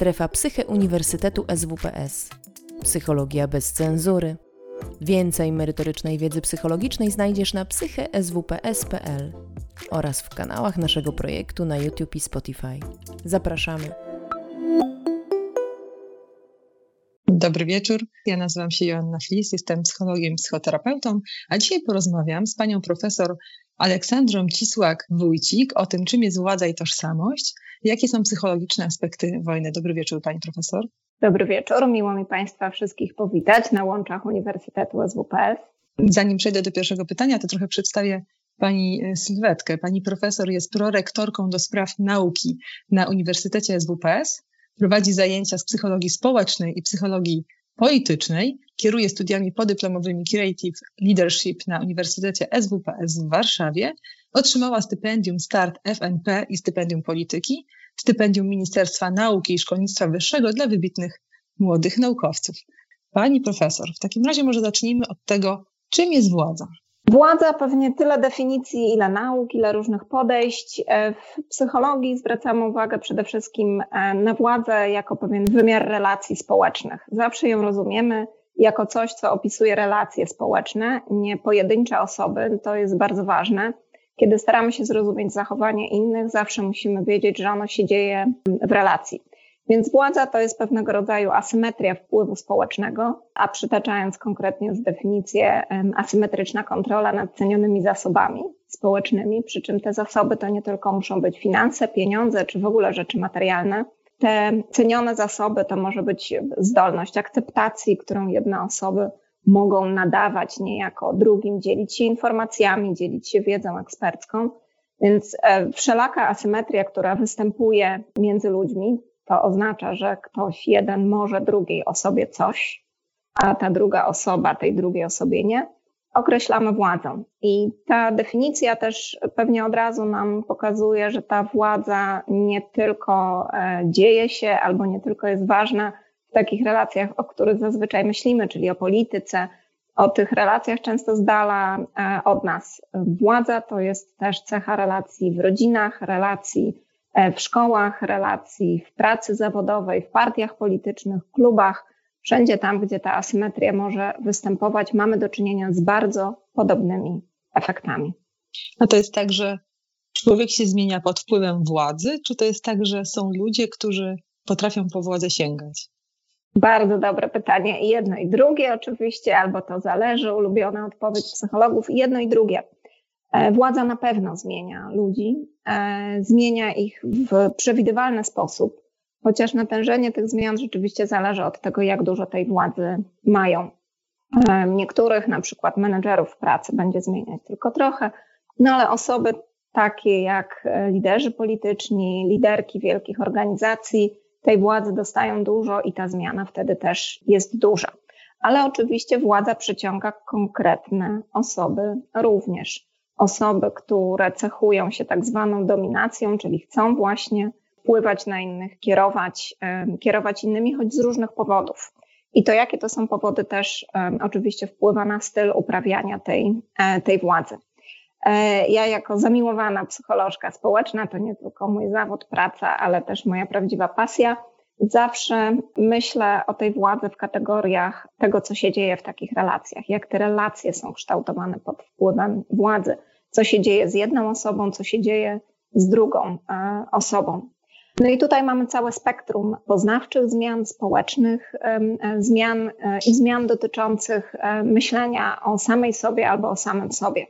Strefa Psyche Uniwersytetu SWPS. Psychologia bez cenzury. Więcej merytorycznej wiedzy psychologicznej znajdziesz na psycheswps.pl oraz w kanałach naszego projektu na YouTube i Spotify. Zapraszamy. Dobry wieczór. Ja nazywam się Joanna Flis, jestem psychologiem, psychoterapeutą, a dzisiaj porozmawiam z panią profesor Aleksandrą Cisłak-Wójcik o tym, czym jest władza i tożsamość, jakie są psychologiczne aspekty wojny. Dobry wieczór, pani profesor. Dobry wieczór. Miło mi Państwa wszystkich powitać na łączach Uniwersytetu SWPS. Zanim przejdę do pierwszego pytania, to trochę przedstawię pani e, sylwetkę. Pani profesor jest prorektorką do spraw nauki na Uniwersytecie SWPS. Prowadzi zajęcia z psychologii społecznej i psychologii politycznej. Kieruje studiami podyplomowymi Creative Leadership na Uniwersytecie SWPS w Warszawie. Otrzymała stypendium Start FNP i stypendium polityki, stypendium Ministerstwa Nauki i Szkolnictwa Wyższego dla wybitnych młodych naukowców. Pani profesor, w takim razie może zacznijmy od tego, czym jest władza. Władza pewnie tyle definicji, ile nauk, ile różnych podejść. E, w psychologii zwracamy uwagę przede wszystkim e, na władzę jako pewien wymiar relacji społecznych. Zawsze ją rozumiemy jako coś, co opisuje relacje społeczne, nie pojedyncze osoby. To jest bardzo ważne. Kiedy staramy się zrozumieć zachowanie innych, zawsze musimy wiedzieć, że ono się dzieje w relacji. Więc władza to jest pewnego rodzaju asymetria wpływu społecznego, a przytaczając konkretnie z definicję, asymetryczna kontrola nad cenionymi zasobami społecznymi, przy czym te zasoby to nie tylko muszą być finanse, pieniądze czy w ogóle rzeczy materialne. Te cenione zasoby to może być zdolność akceptacji, którą jedne osoby mogą nadawać niejako drugim, dzielić się informacjami, dzielić się wiedzą ekspercką. Więc e, wszelaka asymetria, która występuje między ludźmi, to oznacza, że ktoś jeden może drugiej osobie coś, a ta druga osoba tej drugiej osobie nie, określamy władzą. I ta definicja też pewnie od razu nam pokazuje, że ta władza nie tylko e, dzieje się albo nie tylko jest ważna w takich relacjach, o których zazwyczaj myślimy, czyli o polityce, o tych relacjach często z dala e, od nas. Władza to jest też cecha relacji w rodzinach, relacji w szkołach, relacji, w pracy zawodowej, w partiach politycznych, klubach, wszędzie tam, gdzie ta asymetria może występować, mamy do czynienia z bardzo podobnymi efektami. A to jest tak, że człowiek się zmienia pod wpływem władzy, czy to jest tak, że są ludzie, którzy potrafią po władzę sięgać? Bardzo dobre pytanie. Jedno i drugie oczywiście, albo to zależy, ulubiona odpowiedź psychologów, jedno i drugie. E, władza na pewno zmienia ludzi, e, zmienia ich w przewidywalny sposób, chociaż natężenie tych zmian rzeczywiście zależy od tego, jak dużo tej władzy mają. E, niektórych, na przykład menedżerów pracy, będzie zmieniać tylko trochę, no ale osoby takie jak liderzy polityczni, liderki wielkich organizacji, tej władzy dostają dużo i ta zmiana wtedy też jest duża. Ale oczywiście władza przyciąga konkretne osoby również osoby, które cechują się tak zwaną dominacją, czyli chcą właśnie wpływać na innych, kierować, kierować innymi, choć z różnych powodów. I to, jakie to są powody, też oczywiście wpływa na styl uprawiania tej, e, tej władzy. E, ja, jako zamiłowana psycholożka społeczna, to nie tylko mój zawód, praca, ale też moja prawdziwa pasja, zawsze myślę o tej władzy w kategoriach tego, co się dzieje w takich relacjach, jak te relacje są kształtowane pod wpływem władzy, co się dzieje z jedną osobą, co się dzieje z drugą e, osobą. No i tutaj mamy całe spektrum poznawczych zmian, społecznych e, zmian e, i zmian dotyczących myślenia o samej sobie albo o samym sobie.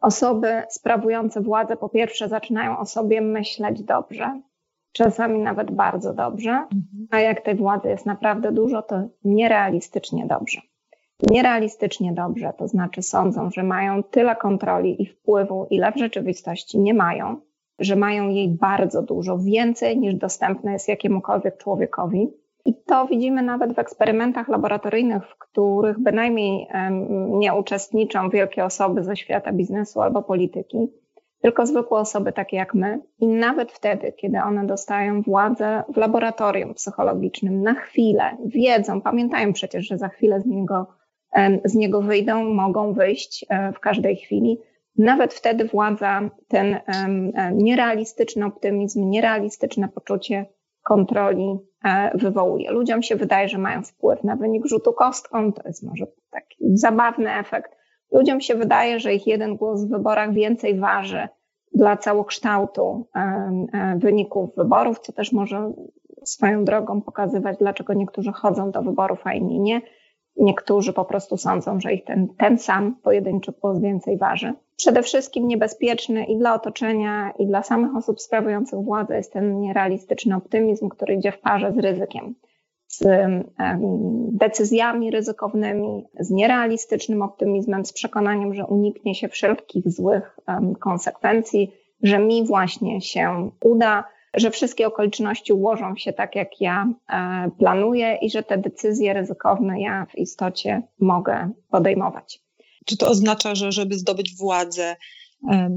Osoby sprawujące władzę po pierwsze zaczynają o sobie myśleć dobrze, czasami nawet bardzo dobrze, mhm. a jak tej władzy jest naprawdę dużo, to nierealistycznie dobrze nierealistycznie dobrze, to znaczy sądzą, że mają tyle kontroli i wpływu, ile w rzeczywistości nie mają, że mają jej bardzo dużo, więcej niż dostępne jest jakiemukolwiek człowiekowi. I to widzimy nawet w eksperymentach laboratoryjnych, w których bynajmniej nie uczestniczą wielkie osoby ze świata biznesu albo polityki, tylko zwykłe osoby takie jak my. I nawet wtedy, kiedy one dostają władzę w laboratorium psychologicznym na chwilę, wiedzą, pamiętają przecież, że za chwilę z niego z niego wyjdą, mogą wyjść e, w każdej chwili. Nawet wtedy władza ten nierealistyczny optymizm, nierealistyczne poczucie kontroli e, wywołuje. Ludziom się wydaje, że mają wpływ na wynik rzutu kostką, to jest może taki zabawny efekt. Ludziom się wydaje, że ich jeden głos w wyborach więcej waży dla całokształtu e, wyników wyborów, co też może swoją drogą pokazywać, dlaczego niektórzy chodzą do wyborów, a inni nie. Niektórzy po prostu sądzą, że ich ten, ten sam pojedynczy głos więcej waży. Przede wszystkim niebezpieczny i dla otoczenia, i dla samych osób sprawujących władzę jest ten nierealistyczny optymizm, który idzie w parze z ryzykiem. Z decyzjami ryzykownymi, z nierealistycznym optymizmem, z przekonaniem, że uniknie się wszelkich złych konsekwencji, że mi właśnie się uda, że wszystkie okoliczności ułożą się tak, jak ja e, planuję i że te decyzje ryzykowne ja w istocie mogę podejmować. Czy to oznacza, że żeby zdobyć władzę,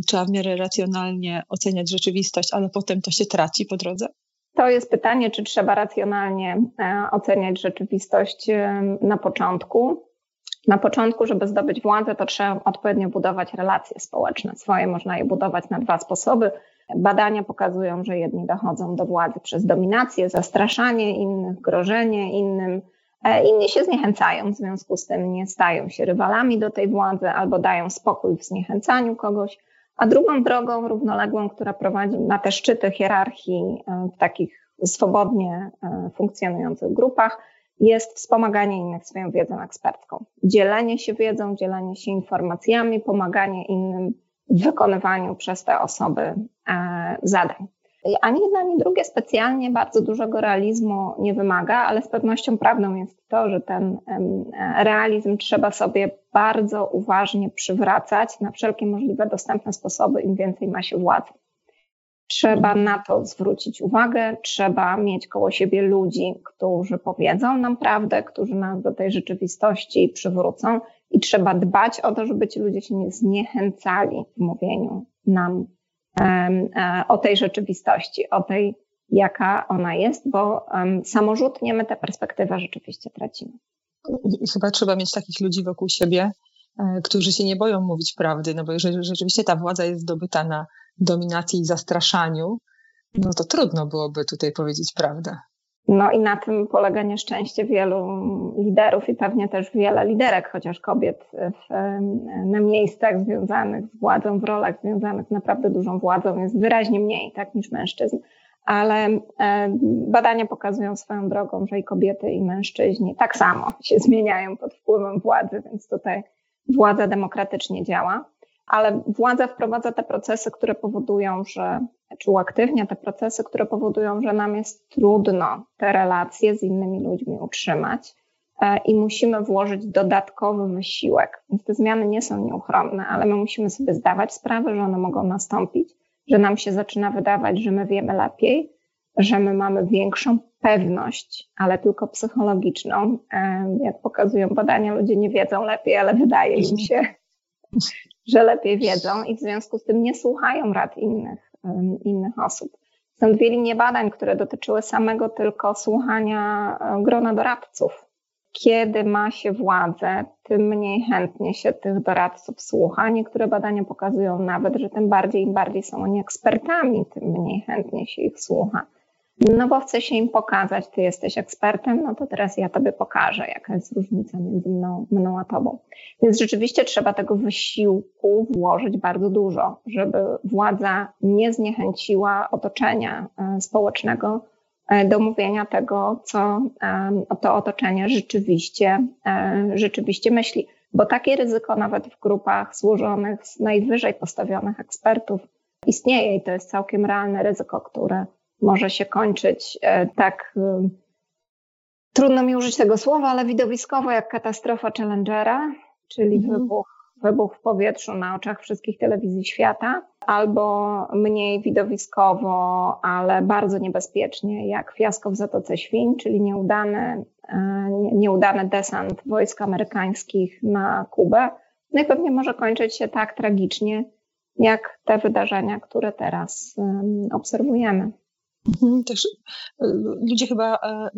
trzeba w miarę racjonalnie oceniać rzeczywistość, ale potem to się traci po drodze? To jest pytanie, czy trzeba racjonalnie e, oceniać rzeczywistość na początku. Na początku, żeby zdobyć władzę, to trzeba odpowiednio budować relacje społeczne. Swoje można je budować na dwa sposoby. Badania pokazują, że jedni dochodzą do władzy przez dominację, zastraszanie innych, grożenie innym. E, inni się zniechęcają, w związku z tym nie stają się rywalami do tej władzy albo dają spokój w zniechęcaniu kogoś. A drugą drogą równoległą, która prowadzi na te szczyty hierarchii e, w takich swobodnie e, funkcjonujących grupach, jest wspomaganie innych swoją wiedzą ekspercką. Dzielenie się wiedzą, dzielenie się informacjami, pomaganie innym w wykonywaniu przez te osoby e, zadań. Ani jedno, ani drugie specjalnie bardzo dużego realizmu nie wymaga, ale z pewnością prawdą jest to, że ten realizm trzeba sobie bardzo uważnie przywracać na wszelkie możliwe dostępne sposoby, im więcej ma się władzy. Trzeba na to zwrócić uwagę, trzeba mieć koło siebie ludzi, którzy powiedzą nam prawdę, którzy nas do tej rzeczywistości przywrócą i trzeba dbać o to, żeby ci ludzie się nie zniechęcali w mówieniu nam um, o tej rzeczywistości, o tej, jaka ona jest, bo samorzutnie my tę perspektywę rzeczywiście tracimy. Chyba trzeba mieć takich ludzi wokół siebie, e, którzy się nie boją mówić prawdy, no bo jeżeli rzeczywiście ta władza jest zdobyta na dominacji i zastraszaniu, no to trudno byłoby tutaj powiedzieć prawdę. No i na tym polega nieszczęście wielu liderów i pewnie też wiele liderek, chociaż kobiet w, na miejscach związanych z władzą, w rolach związanych z naprawdę dużą władzą jest wyraźnie mniej tak, niż mężczyzn. Ale badania pokazują swoją drogą, że i kobiety, i mężczyźni tak samo się zmieniają pod wpływem władzy, więc tutaj władza demokratycznie działa ale władza wprowadza te procesy, które powodują, że, czy uaktywnia te procesy, które powodują, że nam jest trudno te relacje z innymi ludźmi utrzymać e, i musimy włożyć dodatkowy wysiłek. Więc te zmiany nie są nieuchronne, ale my musimy sobie zdawać sprawę, że one mogą nastąpić, że nam się zaczyna wydawać, że my wiemy lepiej, że my mamy większą pewność, ale tylko psychologiczną. E, jak pokazują badania, ludzie nie wiedzą lepiej, ale wydaje im się, że lepiej wiedzą i w związku z tym nie słuchają rad innych, innych osób. Są dwie linie badań, które dotyczyły samego tylko słuchania e, grona doradców. Kiedy ma się władzę, tym mniej chętnie się tych doradców słucha. Niektóre badania pokazują nawet, że tym bardziej im bardziej są oni ekspertami, tym mniej chętnie się ich słucha. No bo chcę się im pokazać, ty jesteś ekspertem, no to teraz ja tobie pokażę, jaka jest różnica między mną, mną a tobą. Więc rzeczywiście trzeba tego wysiłku włożyć bardzo dużo, żeby władza nie zniechęciła otoczenia e, społecznego e, do mówienia tego, co e, to otoczenie rzeczywiście, rzeczywiście myśli. Bo takie ryzyko nawet w grupach złożonych z najwyżej postawionych ekspertów istnieje i to jest całkiem realne ryzyko, które może się kończyć e, tak, e, trudno mi użyć tego słowa, ale widowiskowo jak katastrofa Challengera, czyli mhm. wybuch, wybuch w powietrzu na oczach wszystkich telewizji świata, albo mniej widowiskowo, ale bardzo niebezpiecznie, jak fiasko w Zatoce Świń, czyli nieudany, e, nieudany desant wojsk amerykańskich na Kubę. No i pewnie może kończyć się tak tragicznie, jak te wydarzenia, które teraz obserwujemy. Mhm, też e, ludzie chyba e,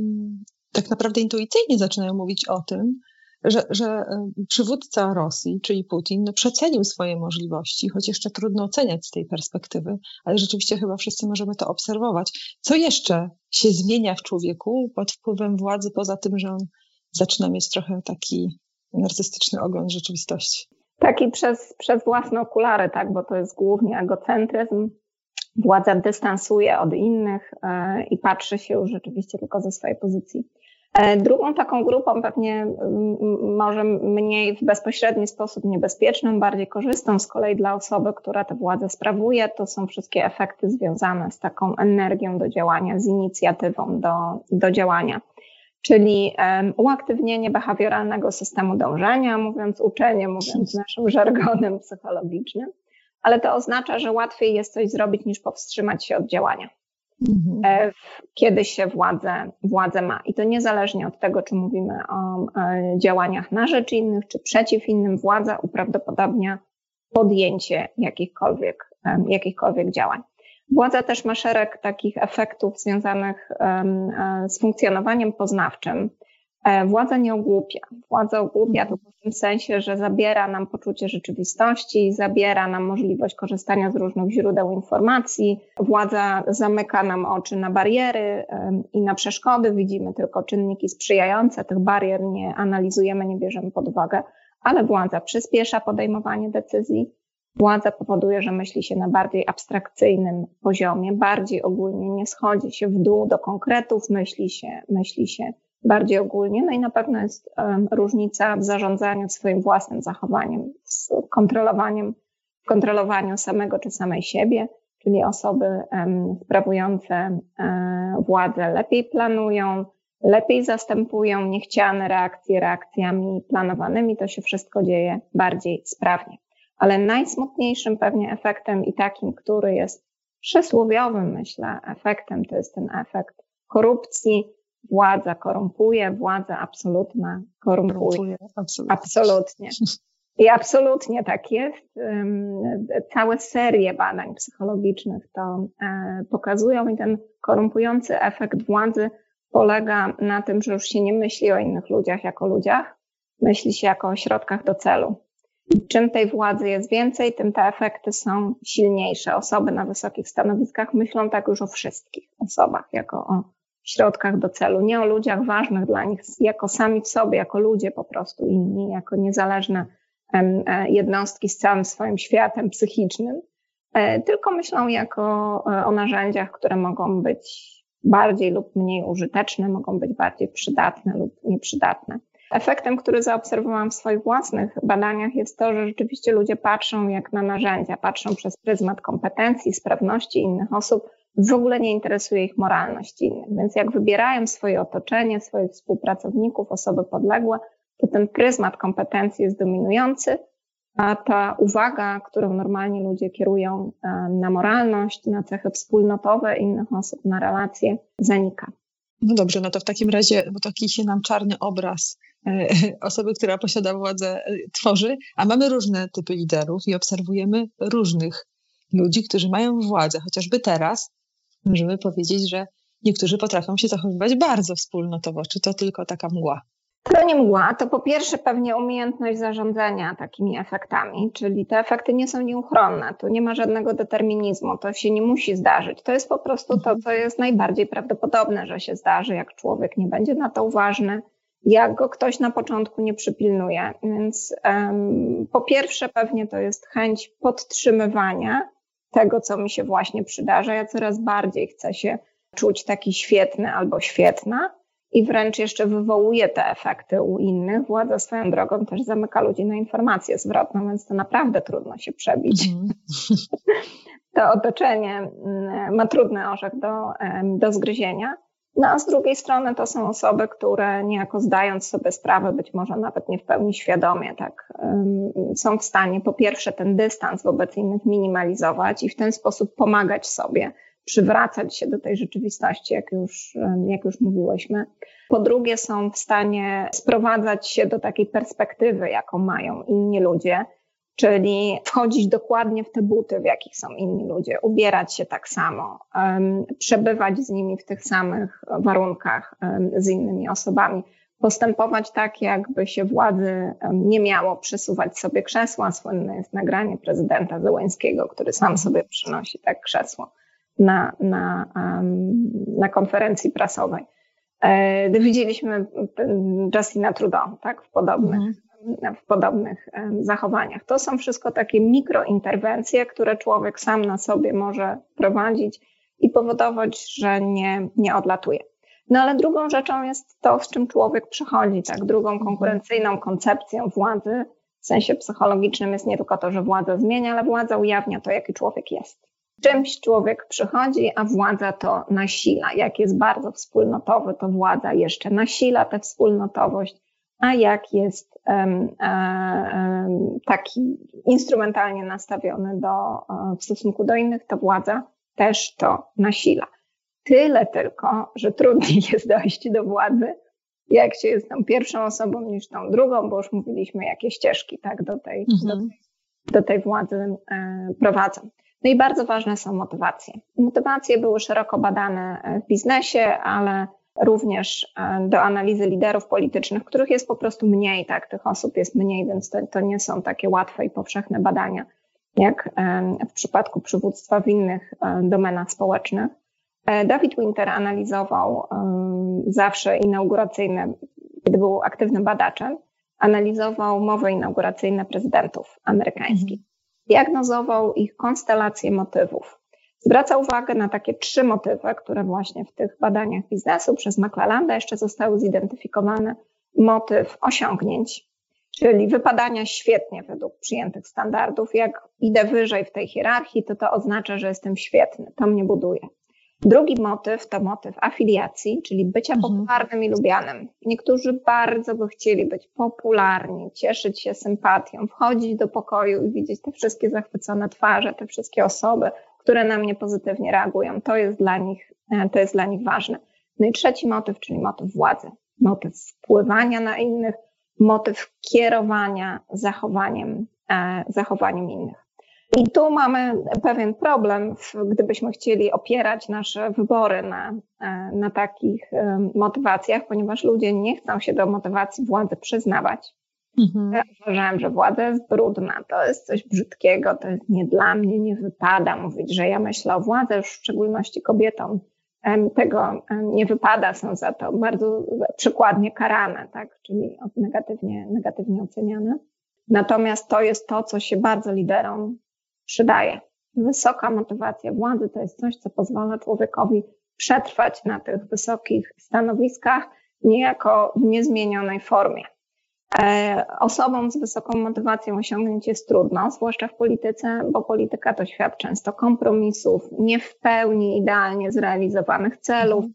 tak naprawdę intuicyjnie zaczynają mówić o tym, że, że e, przywódca Rosji, czyli Putin, no przecenił swoje możliwości, choć jeszcze trudno oceniać z tej perspektywy, ale rzeczywiście chyba wszyscy możemy to obserwować. Co jeszcze się zmienia w człowieku pod wpływem władzy, poza tym, że on zaczyna mieć trochę taki narcystyczny ogląd rzeczywistości. Taki przez, przez własne okulary, tak, bo to jest głównie egocentryzm. Władza dystansuje od innych e, i patrzy się już rzeczywiście tylko ze swojej pozycji. E, drugą taką grupą, pewnie może mniej w bezpośredni sposób niebezpieczną, bardziej korzystną z kolei dla osoby, która tę władzę sprawuje, to są wszystkie efekty związane z taką energią do działania, z inicjatywą do, do działania. Czyli um, uaktywnienie behawioralnego systemu dążenia, mówiąc uczenie, mówiąc naszym żargonem psychologicznym, ale to oznacza, że łatwiej jest coś zrobić niż powstrzymać się od działania. Mhm. E, kiedy się władzę, władzę ma. I to niezależnie od tego, czy mówimy o e, działaniach na rzecz innych, czy przeciw innym, władza uprawdopodobnia podjęcie jakichkolwiek, jakichkolwiek działań. Władza też ma szereg takich efektów związanych e, z funkcjonowaniem poznawczym, E, władza nie ogłupia. Władza ogłupia to w tym sensie, że zabiera nam poczucie rzeczywistości, zabiera nam możliwość korzystania z różnych źródeł informacji. Władza zamyka nam oczy na bariery i na przeszkody. Widzimy tylko czynniki sprzyjające. Tych barier nie analizujemy, nie bierzemy pod uwagę, ale władza przyspiesza podejmowanie decyzji. Władza powoduje, że myśli się na bardziej abstrakcyjnym poziomie, bardziej ogólnie nie schodzi się w dół do konkretów, myśli się, myśli się bardziej ogólnie. No i na pewno jest różnica w zarządzaniu swoim własnym zachowaniem, z kontrolowaniem, kontrolowaniu samego czy samej siebie, czyli osoby sprawujące e, władzę lepiej planują, lepiej zastępują niechciane reakcje reakcjami planowanymi, to się wszystko dzieje bardziej sprawnie. Ale najsmutniejszym pewnie efektem i takim, który jest przysłowiowym, myślę, efektem, to jest ten efekt korupcji, władza korumpuje, władza absolutna korumpuje. korumpuje absolutnie. absolutnie. I absolutnie tak jest. Całe serie badań psychologicznych to e, pokazują i ten korumpujący efekt władzy polega na tym, że już się nie myśli o innych ludziach jako ludziach, myśli się jako o środkach do celu. Czym tej władzy jest więcej, tym te efekty są silniejsze. Osoby na wysokich stanowiskach myślą tak już o wszystkich osobach, jako o środkach do celu, nie o ludziach ważnych dla nich jako sami w sobie, jako ludzie po prostu inni, jako niezależne e, jednostki z całym swoim światem psychicznym, e, tylko myślą jako e, o narzędziach, które mogą być bardziej lub mniej użyteczne, mogą być bardziej przydatne lub nieprzydatne. Efektem, który zaobserwowałam w swoich własnych badaniach, jest to, że rzeczywiście ludzie patrzą jak na narzędzia, patrzą przez pryzmat kompetencji, sprawności innych osób, w ogóle nie interesuje ich moralność innych. Więc jak wybierają swoje otoczenie, swoich współpracowników, osoby podległe, to ten pryzmat kompetencji jest dominujący, a ta uwaga, którą normalnie ludzie kierują e, na moralność, na cechy wspólnotowe innych osób, na relacje, zanika. No dobrze, no to w takim razie, bo taki się nam czarny obraz e, osoby, która posiada władzę, e, tworzy, a mamy różne typy liderów i obserwujemy różnych ludzi, którzy mają władzę, chociażby teraz możemy powiedzieć, że niektórzy potrafią się zachowywać bardzo wspólnotowo. Czy to tylko taka mgła? To nie mgła, to po pierwsze pewnie umiejętność zarządzania takimi efektami, czyli te efekty nie są nieuchronne, tu nie ma żadnego determinizmu, to się nie musi zdarzyć. To jest po prostu to, co jest najbardziej prawdopodobne, że się zdarzy, jak człowiek nie będzie na to uważny, jak go ktoś na początku nie przypilnuje. Więc um, po pierwsze pewnie to jest chęć podtrzymywania tego, co mi się właśnie przydarza. Ja coraz bardziej chcę się czuć taki świetny albo świetna i wręcz jeszcze wywołuje te efekty u innych. Władza swoją drogą też zamyka ludzi na informację zwrotną, więc to naprawdę trudno się przebić. Mm. to otoczenie mm, ma trudny orzech do, do zgryzienia. No a z drugiej strony to są osoby, które niejako zdając sobie sprawę, być może nawet nie w pełni świadomie, tak, są w stanie po pierwsze ten dystans wobec innych minimalizować i w ten sposób pomagać sobie, przywracać się do tej rzeczywistości, jak już, jak już mówiłyśmy. Po drugie, są w stanie sprowadzać się do takiej perspektywy, jaką mają inni ludzie, czyli wchodzić dokładnie w te buty, w jakich są inni ludzie, ubierać się tak samo, przebywać z nimi w tych samych warunkach z innymi osobami, postępować tak, jakby się władzy nie miało przesuwać sobie krzesła. Słynne jest nagranie prezydenta Zełęńskiego, który sam sobie przynosi tak krzesło na, na, na konferencji prasowej. E, widzieliśmy Justina Trudeau tak, w podobnych, mhm. W podobnych zachowaniach. To są wszystko takie mikrointerwencje, które człowiek sam na sobie może prowadzić i powodować, że nie, nie odlatuje. No ale drugą rzeczą jest to, z czym człowiek przychodzi, tak? Drugą mhm. konkurencyjną koncepcją władzy w sensie psychologicznym jest nie tylko to, że władza zmienia, ale władza ujawnia to, jaki człowiek jest. Czymś człowiek przychodzi, a władza to nasila. Jak jest bardzo wspólnotowy, to władza jeszcze nasila tę wspólnotowość, a jak jest um, taki instrumentalnie nastawiony do, w stosunku do innych, to władza też to nasila. Tyle tylko, że trudniej jest dojść do władzy, jak się jest tą pierwszą osobą niż tą drugą, bo już mówiliśmy, jakie ścieżki tak do tej, mhm. do, do tej władzy e, prowadzą. No i bardzo ważne są motywacje. Motywacje były szeroko badane e, w biznesie, ale również e, do analizy liderów politycznych, których jest po prostu mniej, tak, tych osób jest mniej, więc to, to nie są takie łatwe i powszechne badania, jak w przypadku przywództwa w innych domenach społecznych. E, David Winter analizował zawsze inauguracyjne, kiedy był aktywnym badaczem, analizował mowy inauguracyjne prezydentów amerykańskich. Mhm. Diagnozował ich konstelacje motywów. Zwraca uwagę na takie trzy motywy, które właśnie w tych badaniach biznesu przez McClellanda jeszcze zostały zidentyfikowane. Motyw osiągnięć, czyli wypadania świetnie według przyjętych standardów. Jak idę wyżej w tej hierarchii, to to oznacza, że jestem świetny, to mnie buduje. Drugi motyw to motyw afiliacji, czyli bycia mhm. popularnym i lubianym. Niektórzy bardzo by chcieli być popularni, cieszyć się sympatią, wchodzić do pokoju i widzieć te wszystkie zachwycone twarze, te wszystkie osoby, które na mnie pozytywnie reagują. To jest dla nich, e, to jest dla nich ważne. No i trzeci motyw, czyli motyw władzy, motyw wpływania na innych, motyw kierowania zachowaniem, e, zachowaniem innych. I tu mamy pewien problem, gdybyśmy chcieli opierać nasze wybory na, e, na takich motywacjach, ponieważ ludzie nie chcą się do motywacji władzy przyznawać. Mhm. Ja uważałem, że władza jest brudna, to jest coś brzydkiego, to jest nie dla mnie, nie wypada mówić, że ja myślę o władzy, już w szczególności kobietom tego nie wypada, są za to bardzo przykładnie karane, tak? czyli negatywnie, negatywnie oceniane. Natomiast to jest to, co się bardzo liderom przydaje. Wysoka motywacja władzy to jest coś, co pozwala człowiekowi przetrwać na tych wysokich stanowiskach, niejako w niezmienionej formie. E, osobom z wysoką motywacją osiągnięć jest trudno, zwłaszcza w polityce, bo polityka to świat często kompromisów, nie w pełni idealnie zrealizowanych celów,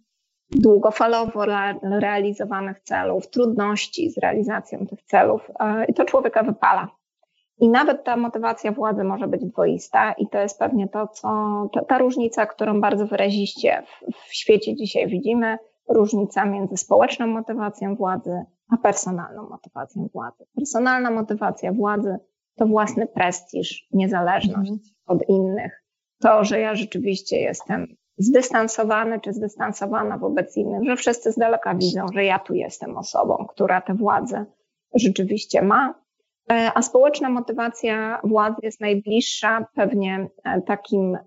długofalowo realizowanych celów, trudności z realizacją tych celów e, i to człowieka wypala. I nawet ta motywacja władzy może być dwoista, i to jest pewnie to, co ta, ta różnica, którą bardzo wyraziście w, w świecie dzisiaj widzimy, różnica między społeczną motywacją władzy a personalną motywacją władzy. Personalna motywacja władzy to własny prestiż, niezależność mhm. od innych. To, że ja rzeczywiście jestem zdystansowany czy zdystansowana wobec innych, że wszyscy z daleka widzą, że ja tu jestem osobą, która tę władzę rzeczywiście ma E, a społeczna motywacja władzy jest najbliższa pewnie e, takim,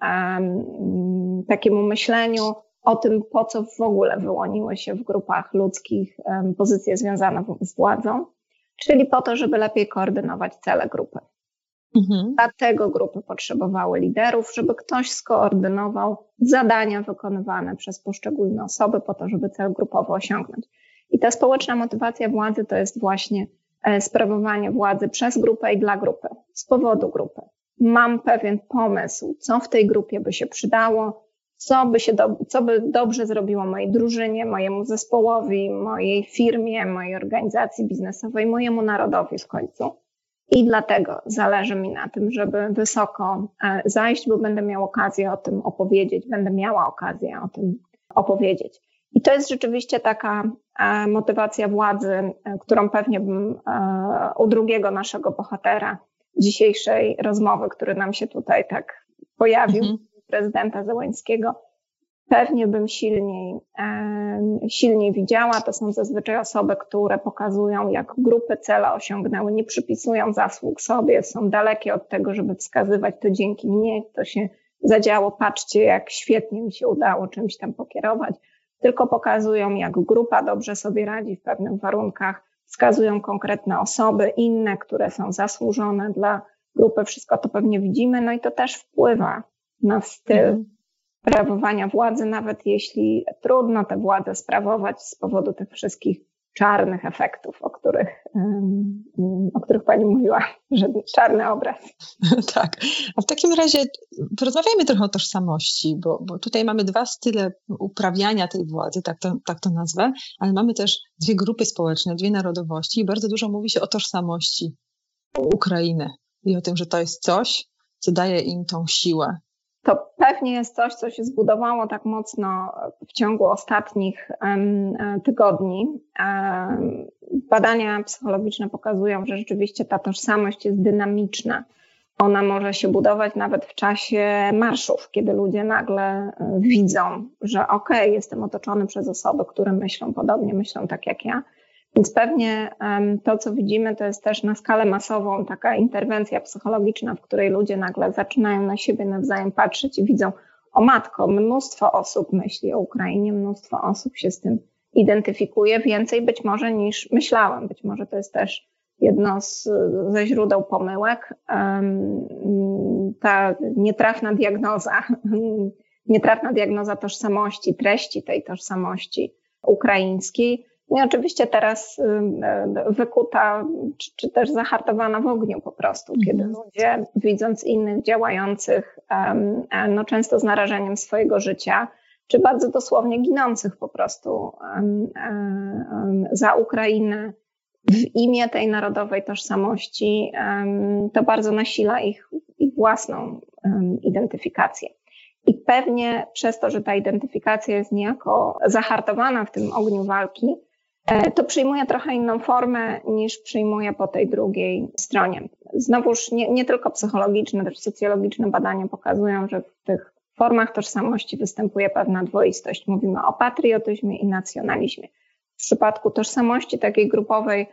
takiemu myśleniu o tym, po co w ogóle wyłoniły się w grupach ludzkich pozycje związane z władzą, czyli po to, żeby lepiej koordynować cele grupy. Mhm. Dlatego grupy potrzebowały liderów, żeby ktoś skoordynował zadania wykonywane przez poszczególne osoby po to, żeby cel grupowy osiągnąć. I ta społeczna motywacja władzy to jest właśnie E, sprawowanie władzy przez grupę i dla grupy, z powodu grupy. Mam pewien pomysł, co w tej grupie by się przydało, co by, się do, co by dobrze zrobiło mojej drużynie, mojemu zespołowi, mojej firmie, mojej organizacji biznesowej, mojemu narodowi w końcu. I dlatego zależy mi na tym, żeby wysoko e, zajść, bo będę miał okazję o tym opowiedzieć, będę miała okazję o tym opowiedzieć. I to jest rzeczywiście taka e, motywacja władzy, e, którą pewnie bym u drugiego naszego bohatera dzisiejszej rozmowy, który nam się tutaj tak pojawił, mhm. Prezydenta Zełańskiego, pewnie bym silniej, silniej widziała. To są zazwyczaj osoby, które pokazują, jak grupy cele osiągnęły, nie przypisują zasług sobie, są dalekie od tego, żeby wskazywać to dzięki mnie, to się zadziało, patrzcie, jak świetnie mi się udało czymś tam pokierować, tylko pokazują, jak grupa dobrze sobie radzi w pewnych warunkach, wskazują konkretne osoby, inne, które są zasłużone dla grupy, wszystko to pewnie widzimy, no i to też wpływa na styl sprawowania władzy, nawet jeśli trudno tę władzę sprawować z powodu tych wszystkich czarnych efektów, o których, o których Pani mówiła, że czarny obraz. tak. A w takim razie porozmawiajmy trochę o tożsamości, bo, bo tutaj mamy dwa style uprawiania tej władzy, tak to, tak to nazwę, ale mamy też dwie grupy społeczne, dwie narodowości i bardzo dużo mówi się o tożsamości Ukrainy i o tym, że to jest coś, co daje im tą siłę, to pewnie jest coś, co się zbudowało tak mocno w ciągu ostatnich tygodni. Badania psychologiczne pokazują, że rzeczywiście ta tożsamość jest dynamiczna. Ona może się budować nawet w czasie marszów, kiedy ludzie nagle e, widzą, że okej, okay, jestem otoczony przez osoby, które myślą podobnie, myślą tak jak ja więc pewnie to, co widzimy, to jest też na skalę masową taka interwencja psychologiczna, w której ludzie nagle zaczynają na siebie nawzajem patrzeć i widzą, o matko, mnóstwo osób myśli o Ukrainie, mnóstwo osób się z tym identyfikuje, więcej być może niż myślałem. Być może to jest też jedno z, ze źródeł pomyłek. Ta nietrafna diagnoza, nietrafna diagnoza tożsamości, treści tej tożsamości ukraińskiej no oczywiście teraz wykuta, czy, czy, też zahartowana w ogniu po prostu, mhm. kiedy ludzie, widząc innych działających, no często z narażeniem swojego życia, czy bardzo dosłownie ginących po prostu za Ukrainę w imię tej narodowej tożsamości, to bardzo nasila ich, ich własną identyfikację. I pewnie przez to, że ta identyfikacja jest niejako zahartowana w tym ogniu walki, to przyjmuje trochę inną formę niż przyjmuje po tej drugiej stronie. Znowuż nie, nie tylko psychologiczne, też socjologiczne badania pokazują, że w tych formach tożsamości występuje pewna dwoistość. Mówimy o patriotyzmie i nacjonalizmie. W przypadku tożsamości takiej grupowej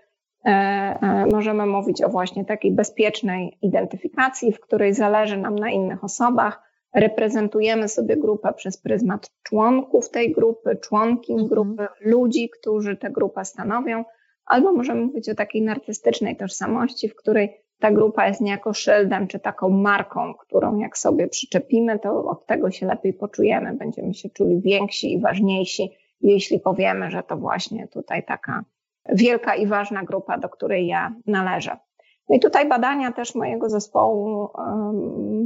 e, e, możemy mówić o właśnie takiej bezpiecznej identyfikacji, w której zależy nam na innych osobach, reprezentujemy sobie grupę przez pryzmat członków tej grupy, członkiń mhm. grupy, ludzi, którzy tę grupę stanowią, albo możemy mówić o takiej narcystycznej tożsamości, w której ta grupa jest niejako szyldem czy taką marką, którą jak sobie przyczepimy, to od tego się lepiej poczujemy, będziemy się czuli więksi i ważniejsi, jeśli powiemy, że to właśnie tutaj taka wielka i ważna grupa, do której ja należę. No i tutaj badania też mojego zespołu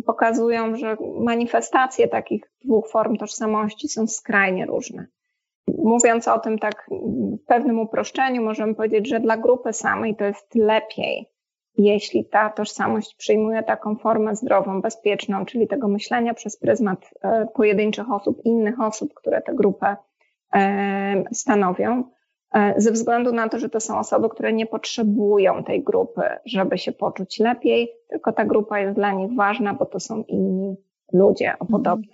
pokazują, że manifestacje takich dwóch form tożsamości są skrajnie różne. Mówiąc o tym tak w pewnym uproszczeniu, możemy powiedzieć, że dla grupy samej to jest lepiej, jeśli ta tożsamość przyjmuje taką formę zdrową, bezpieczną, czyli tego myślenia przez pryzmat e, pojedynczych osób, innych osób, które tę grupę stanowią ze względu na to, że to są osoby, które nie potrzebują tej grupy, żeby się poczuć lepiej, tylko ta grupa jest dla nich ważna, bo to są inni ludzie o mhm. podobnej,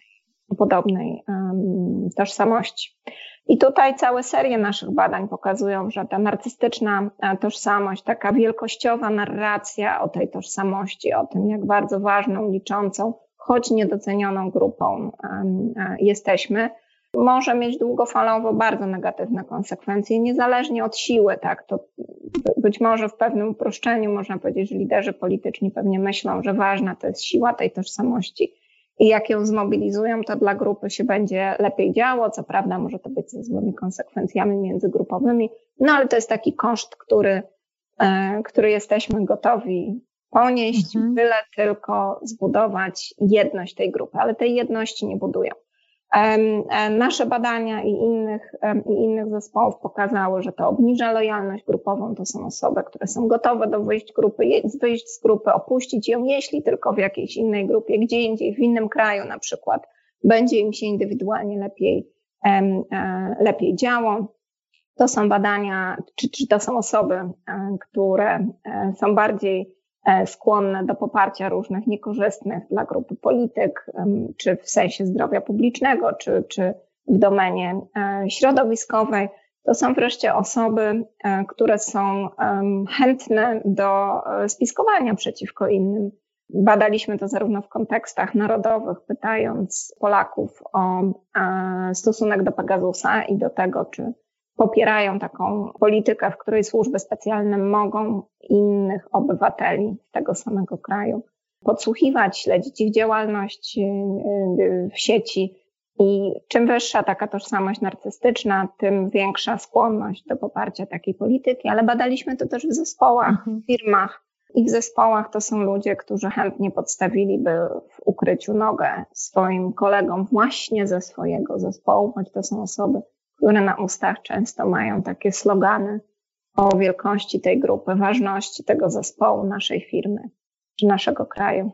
o podobnej um, tożsamości. I tutaj całe serie naszych badań pokazują, że ta narcystyczna e, tożsamość, taka wielkościowa narracja o tej tożsamości, o tym, jak bardzo ważną, liczącą, choć niedocenioną grupą um, jesteśmy, może mieć długofalowo bardzo negatywne konsekwencje, niezależnie od siły, tak, to być może w pewnym uproszczeniu można powiedzieć, że liderzy polityczni pewnie myślą, że ważna to jest siła tej tożsamości i jak ją zmobilizują, to dla grupy się będzie lepiej działo, co prawda może to być ze złymi konsekwencjami międzygrupowymi, no ale to jest taki koszt, który, e, który jesteśmy gotowi ponieść, mhm. byle tylko zbudować jedność tej grupy, ale tej jedności nie budują. Nasze badania i innych, i innych zespołów pokazały, że to obniża lojalność grupową. To są osoby, które są gotowe do wyjść, grupy, wyjść z grupy, opuścić ją, jeśli tylko w jakiejś innej grupie, gdzie indziej, w innym kraju na przykład, będzie im się indywidualnie lepiej, e, lepiej działo. To są badania, czy, czy to są osoby, e, które e, są bardziej E, skłonne do poparcia różnych niekorzystnych dla grupy polityk, czy w sensie zdrowia publicznego, czy, czy w domenie e, środowiskowej. To są wreszcie osoby, e, które są chętne do spiskowania przeciwko innym Badaliśmy to zarówno w kontekstach narodowych, pytając Polaków o stosunek do Pegasusa i do tego, czy popierają taką politykę, w której służby specjalne mogą innych obywateli tego samego kraju podsłuchiwać, śledzić ich działalność y, y, w sieci. I czym wyższa taka tożsamość narcystyczna, tym większa skłonność do poparcia takiej polityki, ale badaliśmy to też w zespołach, mhm. w firmach. I w zespołach to są ludzie, którzy chętnie podstawiliby w ukryciu nogę swoim kolegom właśnie ze swojego zespołu, choć to są osoby, które na ustach często mają takie slogany o wielkości tej grupy, ważności tego zespołu, naszej firmy czy naszego kraju.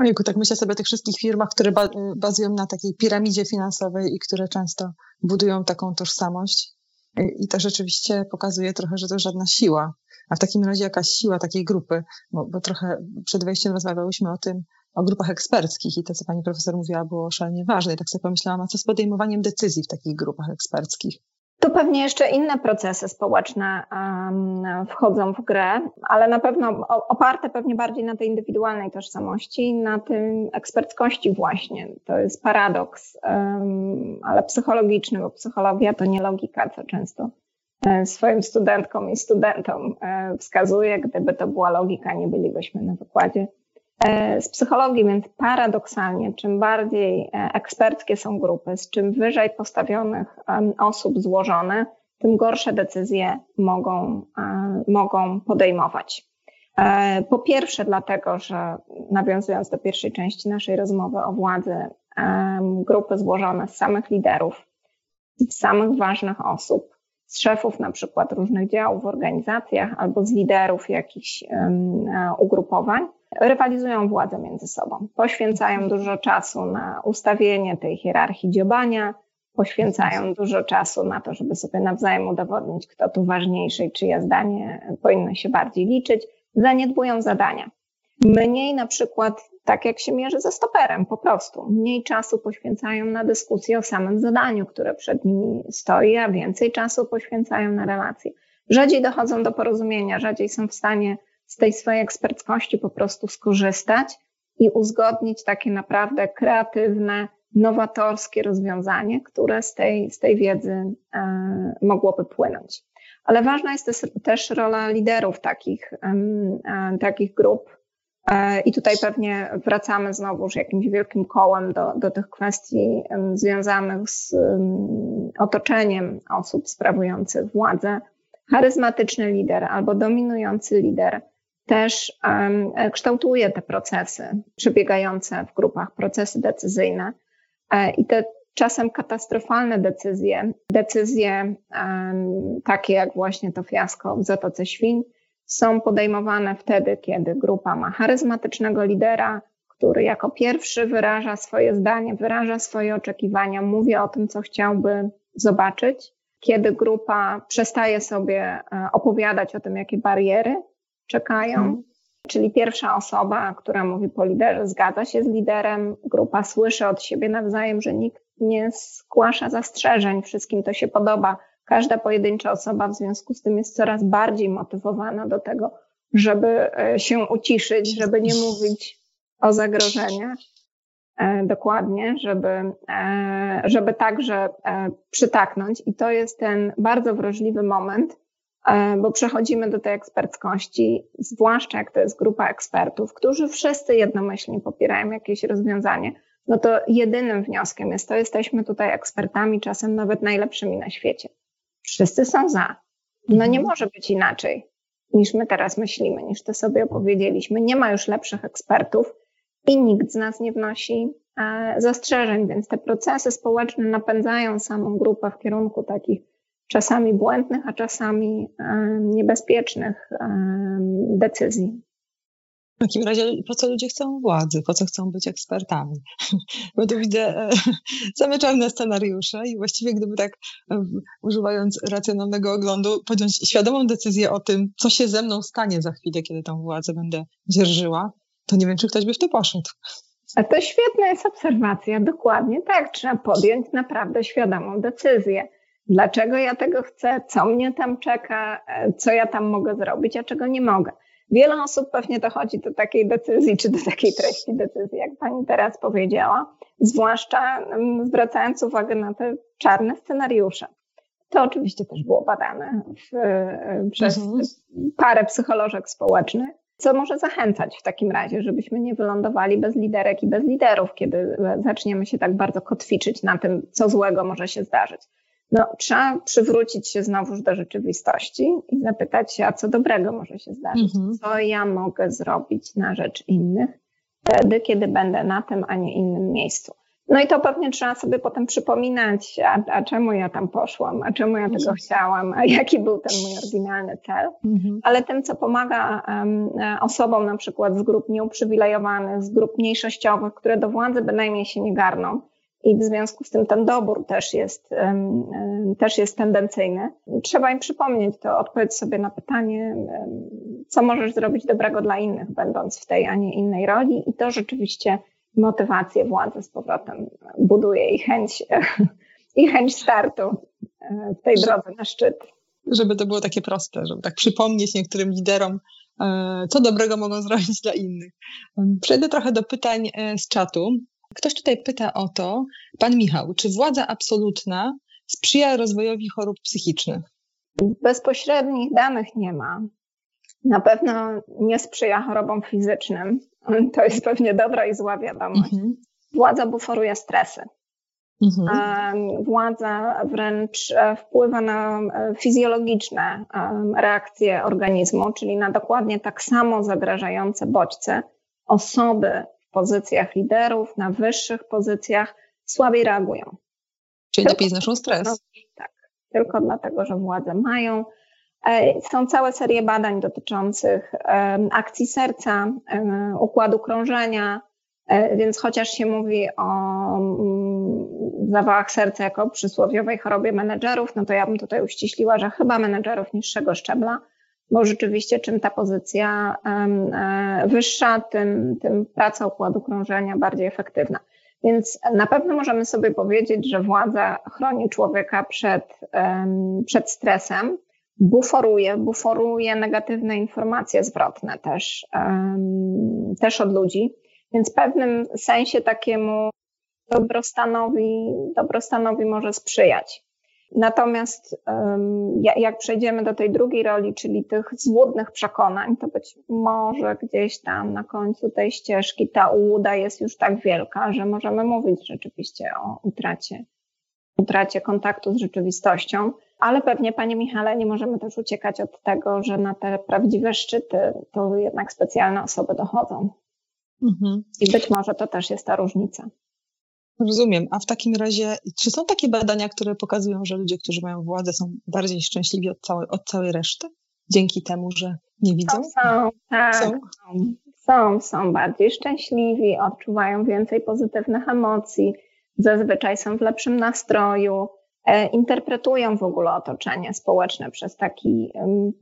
Ojejku, tak myślę sobie o tych wszystkich firmach, które bazują na takiej piramidzie finansowej i które często budują taką tożsamość. I to rzeczywiście pokazuje trochę, że to żadna siła. A w takim razie jakaś siła takiej grupy, bo, bo trochę przed wejściem rozmawiałyśmy o tym, o grupach eksperckich i to, co pani profesor mówiła, było szalenie ważne. I tak sobie pomyślałam, a co z podejmowaniem decyzji w takich grupach eksperckich? Tu pewnie jeszcze inne procesy społeczne um, wchodzą w grę, ale na pewno oparte pewnie bardziej na tej indywidualnej tożsamości, na tym eksperckości właśnie. To jest paradoks, um, ale psychologiczny, bo psychologia to nie logika, co często e, swoim studentkom i studentom e, wskazuje. Gdyby to była logika, nie bylibyśmy na wykładzie z psychologii, więc paradoksalnie, czym bardziej e, eksperckie są grupy, z czym wyżej postawionych osób złożone, tym gorsze decyzje mogą, e, mogą podejmować. Po pierwsze, dlatego, że nawiązując do pierwszej części naszej rozmowy o władzy, grupy złożone z samych liderów, z samych ważnych osób, z szefów na przykład różnych działów w organizacjach albo z liderów jakichś ugrupowań, rywalizują władzę między sobą. Poświęcają dużo czasu na ustawienie tej hierarchii dziobania, poświęcają dużo czasu na to, żeby sobie nawzajem udowodnić, kto tu ważniejszy i czyje zdanie powinno się bardziej liczyć. Zaniedbują zadania. Mniej na przykład, tak jak się mierzy ze stoperem, po prostu. Mniej czasu poświęcają na dyskusję o samym zadaniu, które przed nimi stoi, a więcej czasu poświęcają na relacje. Rzadziej dochodzą do porozumienia, rzadziej są w stanie z tej swojej eksperckości po prostu skorzystać i uzgodnić takie naprawdę kreatywne, nowatorskie rozwiązanie, które z tej, z tej wiedzy e, mogłoby płynąć. Ale ważna jest też rola liderów takich, e, takich grup. E, I tutaj pewnie wracamy znowuż jakimś wielkim kołem do, do tych kwestii związanych z otoczeniem osób sprawujących władzę. Charyzmatyczny lider albo dominujący lider też kształtuje te procesy przebiegające w grupach, procesy decyzyjne. E, I te czasem katastrofalne decyzje, decyzje takie jak właśnie to fiasko w Zatoce Świń, są podejmowane wtedy, kiedy grupa ma charyzmatycznego lidera, który jako pierwszy wyraża swoje zdanie, wyraża swoje oczekiwania, mówi o tym, co chciałby zobaczyć, kiedy grupa przestaje sobie e, opowiadać o tym, jakie bariery czekają. Hmm. Czyli pierwsza osoba, która mówi po liderze, zgadza się z liderem, grupa słyszy od siebie nawzajem, że nikt nie zgłasza zastrzeżeń, wszystkim to się podoba. Każda pojedyncza osoba w związku z tym jest coraz bardziej motywowana do tego, żeby e, się uciszyć, żeby nie mówić o zagrożeniach. E, dokładnie, żeby, e, żeby także przytaknąć. I to jest ten bardzo wrażliwy moment, bo przechodzimy do tej eksperckości, zwłaszcza jak to jest grupa ekspertów, którzy wszyscy jednomyślnie popierają jakieś rozwiązanie, no to jedynym wnioskiem jest to, jesteśmy tutaj ekspertami, czasem nawet najlepszymi na świecie. Wszyscy są za. No nie mhm. może być inaczej niż my teraz myślimy, niż to sobie opowiedzieliśmy. Nie ma już lepszych ekspertów i nikt z nas nie wnosi e, zastrzeżeń, więc te procesy społeczne napędzają samą grupę w kierunku takich czasami błędnych, a czasami niebezpiecznych decyzji. W takim razie, po co ludzie chcą władzy? Po co chcą być ekspertami? Bo tu widzę e, same czarne scenariusze i właściwie gdyby tak, e, używając racjonalnego oglądu, podjąć świadomą decyzję o tym, co się ze mną stanie za chwilę, kiedy tą władzę będę dzierżyła, to nie wiem, czy ktoś by w to poszedł. A to świetna jest obserwacja, dokładnie tak. Trzeba podjąć naprawdę świadomą decyzję dlaczego ja tego chcę, co mnie tam czeka, e, co ja tam mogę zrobić, a czego nie mogę. Wiele osób pewnie dochodzi do takiej decyzji, czy do takiej treści decyzji, jak pani teraz powiedziała, zwłaszcza mm, zwracając uwagę na te czarne scenariusze. To oczywiście też było badane w, e, przez mhm. parę psycholożek społecznych, co może zachęcać w takim razie, żebyśmy nie wylądowali bez liderek i bez liderów, kiedy zaczniemy się tak bardzo kotwiczyć na tym, co złego może się zdarzyć. No, trzeba przywrócić się znowuż do rzeczywistości i zapytać się, a co dobrego może się zdarzyć? Mhm. Co ja mogę zrobić na rzecz innych wtedy, kiedy będę na tym, a nie innym miejscu? No i to pewnie trzeba sobie potem przypominać, a, a czemu ja tam poszłam, a czemu ja tego mhm. chciałam, a jaki był ten mój oryginalny cel. Mhm. Ale tym, co pomaga um, osobom na przykład z grup nieuprzywilejowanych, z grup mniejszościowych, które do władzy bynajmniej się nie garną, i w związku z tym ten dobór też jest, też jest tendencyjny. Trzeba im przypomnieć to, odpowiedź sobie na pytanie, co możesz zrobić dobrego dla innych, będąc w tej, a nie innej roli i to rzeczywiście motywację władzy z powrotem buduje i chęć, i chęć startu e, w tej drodze na szczyt. Żeby to było takie proste, żeby tak przypomnieć niektórym liderom, e, co dobrego mogą zrobić dla innych. Przejdę trochę do pytań e, z czatu. Ktoś tutaj pyta o to, pan Michał, czy władza absolutna sprzyja rozwojowi chorób psychicznych? Bezpośrednich danych nie ma. Na pewno nie sprzyja chorobom fizycznym. To jest pewnie dobra i zła wiadomość. Mhm. Władza buforuje stresy. Mhm. Władza wręcz e, wpływa na e, fizjologiczne reakcje organizmu, czyli na dokładnie tak samo zagrażające bodźce osoby pozycjach liderów, na wyższych pozycjach słabiej reagują. Czyli tylko lepiej znoszą stres. Tak, tylko dlatego, że władze mają. E, są całe serie badań dotyczących akcji serca, układu krążenia, e, więc chociaż się mówi o mm, zawałach serca jako przysłowiowej chorobie menedżerów, no to ja bym tutaj uściśliła, że chyba menedżerów niższego szczebla bo rzeczywiście czym ta pozycja e, wyższa, tym, tym praca układu krążenia bardziej efektywna. Więc na pewno możemy sobie powiedzieć, że władza chroni człowieka przed, przed stresem, buforuje, buforuje negatywne informacje zwrotne też, też od ludzi, więc w pewnym sensie takiemu dobrostanowi, dobrostanowi może sprzyjać. Natomiast jak przejdziemy do tej drugiej roli, czyli tych złudnych przekonań, to być może gdzieś tam na końcu tej ścieżki ta ułuda jest już tak wielka, że możemy mówić rzeczywiście o utracie, utracie kontaktu z rzeczywistością. Ale pewnie, Panie Michale, nie możemy też uciekać od tego, że na te prawdziwe szczyty to jednak specjalne osoby dochodzą. Mhm. I być może to też jest ta różnica. Rozumiem. A w takim razie, czy są takie badania, które pokazują, że ludzie, którzy mają władzę, są bardziej szczęśliwi od całej, od całej reszty? Dzięki temu, że nie widzą? Są, są tak. Są? są, są bardziej szczęśliwi, odczuwają więcej pozytywnych emocji, zazwyczaj są w lepszym nastroju, interpretują w ogóle otoczenie społeczne przez taki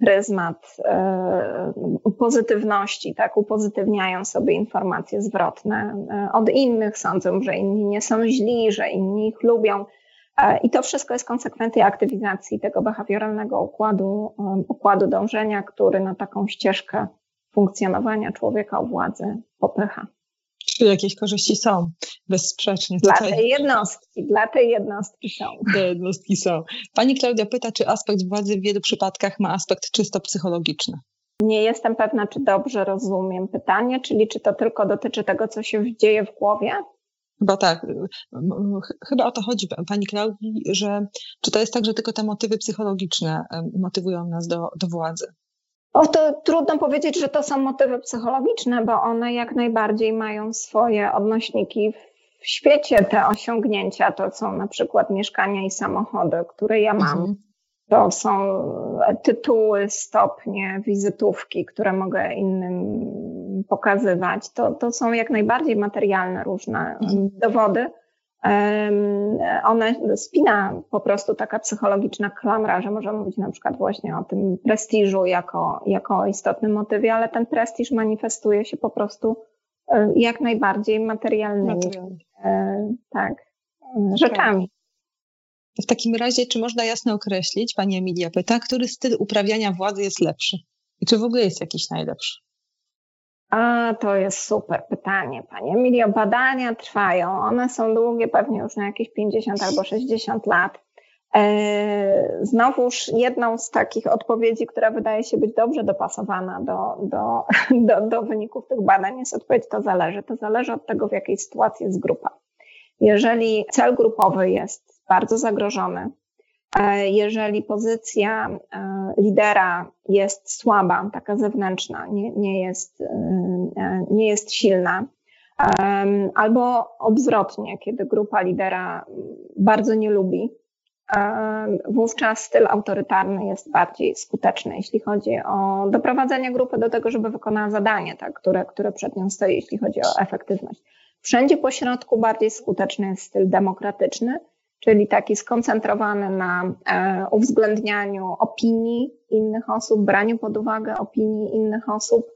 pryzmat e, pozytywności, tak, upozytywniają sobie informacje zwrotne e, od innych, sądzą, że inni nie są źli, że inni ich lubią. I to wszystko jest konsekwencją aktywizacji tego behawioralnego układu, układu dążenia, który na taką ścieżkę funkcjonowania człowieka u władzy popycha. Czy jakieś korzyści są, bezsprzecznie. Dla Tutaj... tej jednostki, dla tej jednostki są. Te jednostki są. Pani Klaudia pyta, czy aspekt władzy w wielu przypadkach ma aspekt czysto psychologiczny? Nie jestem pewna, czy dobrze rozumiem pytanie, czyli czy to tylko dotyczy tego, co się dzieje w głowie? Chyba tak. Chyba o to chodzi Pani Klaudii, że czy to jest tak, że tylko te motywy psychologiczne motywują nas do, do władzy? O, to trudno powiedzieć, że to są motywy psychologiczne, bo one jak najbardziej mają swoje odnośniki w świecie. Te osiągnięcia to są na przykład mieszkania i samochody, które ja mam. Mhm. To są tytuły, stopnie, wizytówki, które mogę innym pokazywać. To, to są jak najbardziej materialne różne mhm. dowody one spina po prostu taka psychologiczna klamra, że możemy mówić na przykład właśnie o tym prestiżu jako, jako istotnym motywie, ale ten prestiż manifestuje się po prostu e, jak najbardziej materialnymi e, tak, e, rzeczami. W takim razie, czy można jasno określić, pani Emilia pyta, który styl uprawiania władzy jest lepszy? I czy w ogóle jest jakiś najlepszy? A to jest super pytanie, Pani Emilio. Badania trwają, one są długie, pewnie już na jakieś 50 albo 60 lat. E, znowuż jedną z takich odpowiedzi, która wydaje się być dobrze dopasowana do, do, do, do wyników tych badań, jest odpowiedź to zależy. To zależy od tego, w jakiej sytuacji jest grupa. Jeżeli cel grupowy jest bardzo zagrożony, jeżeli pozycja e, lidera jest słaba, taka zewnętrzna, nie, nie, jest, nie jest silna, albo odwrotnie, kiedy grupa lidera bardzo nie lubi wówczas styl autorytarny jest bardziej skuteczny, jeśli chodzi o doprowadzenie grupy do tego, żeby wykonała zadanie, tak, które, które przed nią stoi, jeśli chodzi o efektywność. Wszędzie po środku bardziej skuteczny jest styl demokratyczny, czyli taki skoncentrowany na e, uwzględnianiu opinii innych osób, braniu pod uwagę opinii innych osób,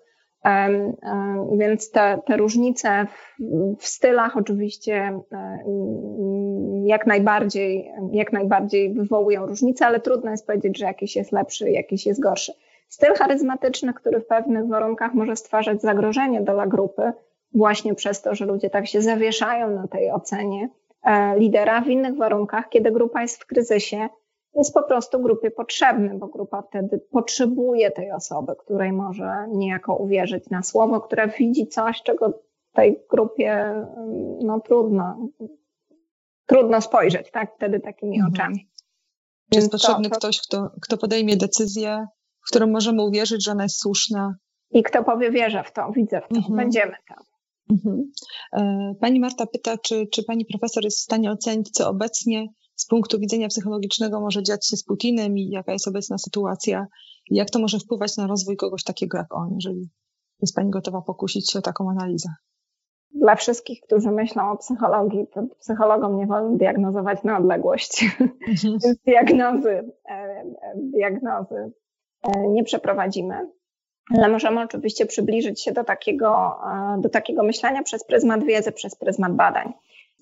więc te, te różnice w, w stylach oczywiście e, jak najbardziej, jak najbardziej wywołują różnice, ale trudno jest powiedzieć, że jakiś jest lepszy, jakiś jest gorszy. Styl charyzmatyczny, który w pewnych warunkach może stwarzać zagrożenie dla grupy, właśnie przez to, że ludzie tak się zawieszają na tej ocenie lidera, w innych warunkach, kiedy grupa jest w kryzysie, jest po prostu grupie potrzebny, bo grupa wtedy potrzebuje tej osoby, której może niejako uwierzyć na słowo, która widzi coś, czego tej grupie no, trudno, trudno spojrzeć, tak? Wtedy takimi mhm. oczami. Jest potrzebny to... ktoś, kto, kto podejmie decyzję, w którą możemy uwierzyć, że ona jest słuszna. I kto powie, wierzę w to, widzę w to, mhm. będziemy tam. Mhm. E, pani Marta pyta, czy, czy pani profesor jest w stanie ocenić, co obecnie z punktu widzenia psychologicznego może dziać się z Putinem i jaka jest obecna sytuacja i jak to może wpływać na rozwój kogoś takiego jak on, jeżeli jest Pani gotowa pokusić się o taką analizę. Dla wszystkich, którzy myślą o psychologii, to psychologom nie wolno diagnozować na odległość. Mhm. Więc diagnozy, e, e, diagnozy nie przeprowadzimy. Ale możemy oczywiście przybliżyć się do takiego, do takiego myślenia przez pryzmat wiedzy, przez pryzmat badań.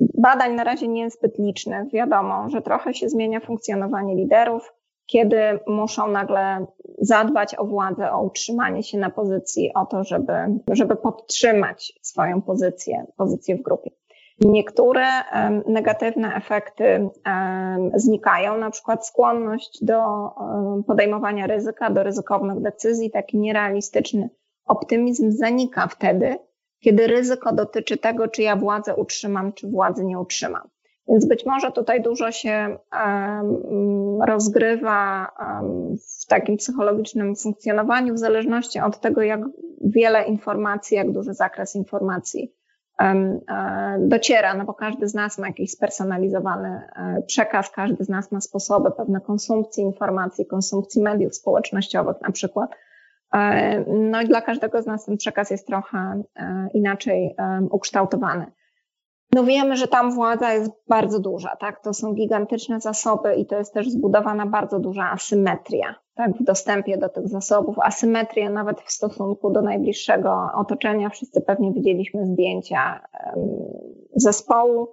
Badań na razie nie jest zbyt licznych. Wiadomo, że trochę się zmienia funkcjonowanie liderów, kiedy muszą nagle zadbać o władzę, o utrzymanie się na pozycji, o to, żeby, żeby podtrzymać swoją pozycję, pozycję w grupie. Niektóre negatywne efekty znikają, na przykład skłonność do podejmowania ryzyka, do ryzykownych decyzji, taki nierealistyczny optymizm zanika wtedy, kiedy ryzyko dotyczy tego, czy ja władzę utrzymam, czy władzy nie utrzymam. Więc być może tutaj dużo się rozgrywa w takim psychologicznym funkcjonowaniu, w zależności od tego, jak wiele informacji, jak duży zakres informacji dociera, no bo każdy z nas ma jakiś spersonalizowany e, przekaz, każdy z nas ma sposoby pewne konsumpcji informacji, konsumpcji mediów społecznościowych na przykład. E, no i dla każdego z nas ten przekaz jest trochę e, inaczej e, ukształtowany. No wiemy, że tam władza jest bardzo duża, tak? To są gigantyczne zasoby i to jest też zbudowana bardzo duża asymetria, tak? W dostępie do tych zasobów. Asymetria nawet w stosunku do najbliższego otoczenia. Wszyscy pewnie widzieliśmy zdjęcia zespołu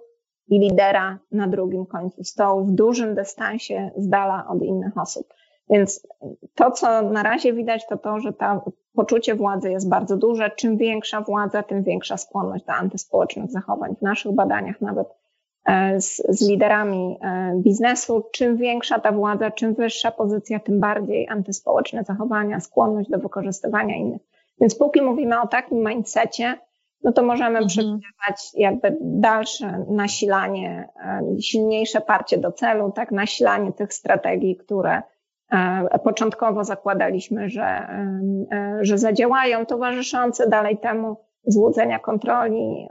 i lidera na drugim końcu stołu w dużym dystansie z dala od innych osób. Więc to, co na razie widać, to to, że to poczucie władzy jest bardzo duże. Czym większa władza, tym większa skłonność do antyspołecznych zachowań. W naszych badaniach nawet e, z, z liderami e, biznesu, czym większa ta władza, czym wyższa pozycja, tym bardziej antyspołeczne zachowania, skłonność do wykorzystywania innych. Więc póki mówimy o takim mindsetie, no to możemy mhm. przewidywać jakby dalsze nasilanie, e, silniejsze parcie do celu, tak, nasilanie tych strategii, które początkowo zakładaliśmy, że, e, że zadziałają, towarzyszące dalej temu złudzenia kontroli,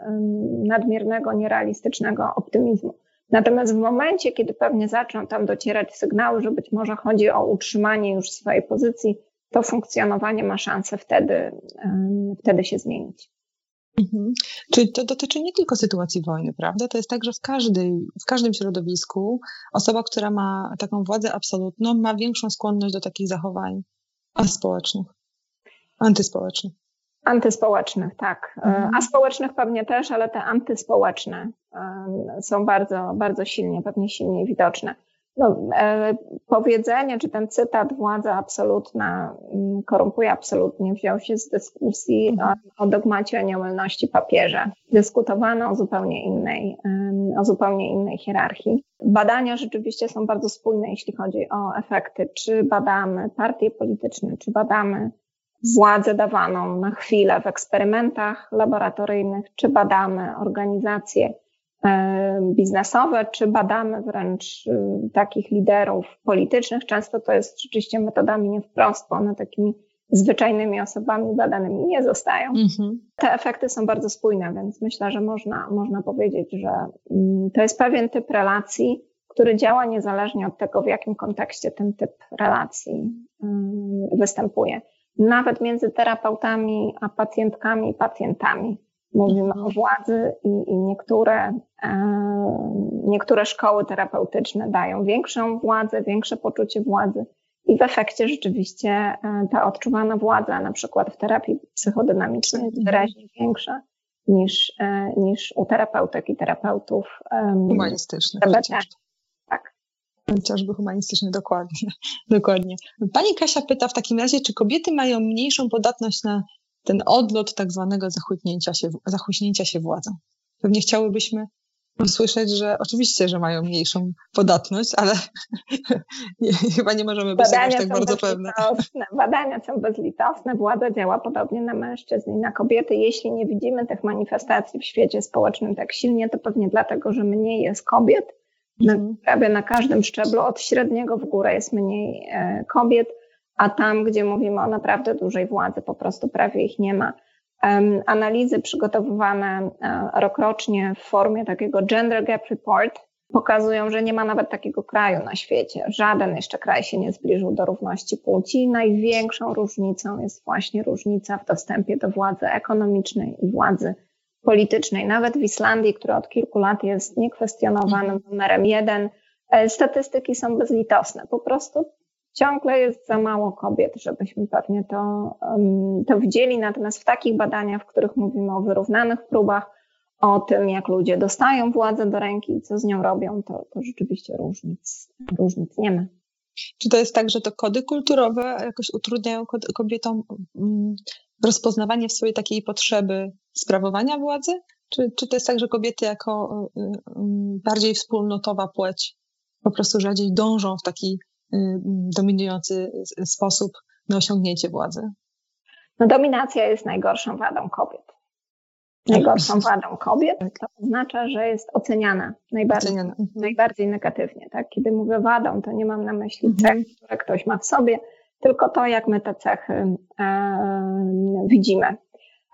nadmiernego, nierealistycznego optymizmu. Natomiast w momencie, kiedy pewnie zaczną tam docierać sygnały, że być może chodzi o utrzymanie już swojej pozycji, to funkcjonowanie ma szansę wtedy, wtedy się zmienić. Mhm. Czyli to dotyczy nie tylko sytuacji wojny, prawda? To jest tak, że w, każdej, w każdym środowisku osoba, która ma taką władzę absolutną, ma większą skłonność do takich zachowań aspołecznych, antyspołecznych. Antyspołecznych, tak. Mhm. A społecznych pewnie też, ale te antyspołeczne są bardzo, bardzo silnie, pewnie silniej widoczne. No, e, powiedzenie, czy ten cytat władza absolutna mm, korumpuje absolutnie wziął się z dyskusji mhm. o, o dogmacie o nieomylności papieża. Dyskutowano o zupełnie innej, o zupełnie innej hierarchii. Badania rzeczywiście są bardzo spójne, jeśli chodzi o efekty. Czy badamy partie polityczne, czy badamy władzę dawaną na chwilę w eksperymentach laboratoryjnych, czy badamy organizacje biznesowe, czy badamy wręcz y, takich liderów politycznych. Często to jest rzeczywiście metodami nie wprost, bo one takimi zwyczajnymi osobami badanymi nie zostają. Mhm. Te efekty są bardzo spójne, więc myślę, że można, można powiedzieć, że mm, to jest pewien typ relacji, który działa niezależnie od tego, w jakim kontekście ten typ relacji mm, występuje. Nawet między terapeutami a pacjentkami i pacjentami Mówimy o władzy i, i niektóre, e, niektóre szkoły terapeutyczne dają większą władzę, większe poczucie władzy i w efekcie rzeczywiście e, ta odczuwana władza, na przykład w terapii psychodynamicznej, jest wyraźnie większa niż, e, niż u terapeutek i terapeutów humanistycznych. Tak. Chociażby humanistyczny, dokładnie. dokładnie. Pani Kasia pyta w takim razie, czy kobiety mają mniejszą podatność na ten odlot tak zwanego zachłyśnięcia się, zachłyśnięcia się władzą. Pewnie chciałybyśmy usłyszeć, że oczywiście, że mają mniejszą podatność, ale nie, chyba nie możemy być aż tak bardzo pewne. Badania są bezlitosne, władza działa podobnie na mężczyzn i na kobiety. Jeśli nie widzimy tych manifestacji w świecie społecznym tak silnie, to pewnie dlatego, że mniej jest kobiet. Mhm. Prawie na każdym szczeblu od średniego w górę jest mniej e, kobiet a tam, gdzie mówimy o naprawdę dużej władzy, po prostu prawie ich nie ma. Analizy przygotowywane e, rokrocznie w formie takiego Gender Gap Report pokazują, że nie ma nawet takiego kraju na świecie. Żaden jeszcze kraj się nie zbliżył do równości płci. Największą różnicą jest właśnie różnica w dostępie do władzy ekonomicznej i władzy politycznej. Nawet w Islandii, która od kilku lat jest niekwestionowanym numerem jeden, e, statystyki są bezlitosne. Po prostu ciągle jest za mało kobiet, żebyśmy pewnie to, to widzieli. Natomiast w takich badaniach, w których mówimy o wyrównanych próbach, o tym, jak ludzie dostają władzę do ręki i co z nią robią, to, to rzeczywiście różnic, różnic nie ma. Czy to jest tak, że to kody kulturowe jakoś utrudniają kobietom mm, rozpoznawanie w swojej takiej potrzeby sprawowania władzy? Czy, czy to jest tak, że kobiety jako y, y, bardziej wspólnotowa płeć po prostu rzadziej dążą w taki Y, dominujący sposób na osiągnięcie władzy? No, dominacja jest najgorszą wadą kobiet. Najgorszą wadą kobiet tak. to oznacza, że jest oceniana najbardziej, oceniana. Mhm. najbardziej negatywnie. Tak? Kiedy mówię wadą, to nie mam na myśli mhm. cech, które ktoś ma w sobie, tylko to, jak my te cechy e, widzimy.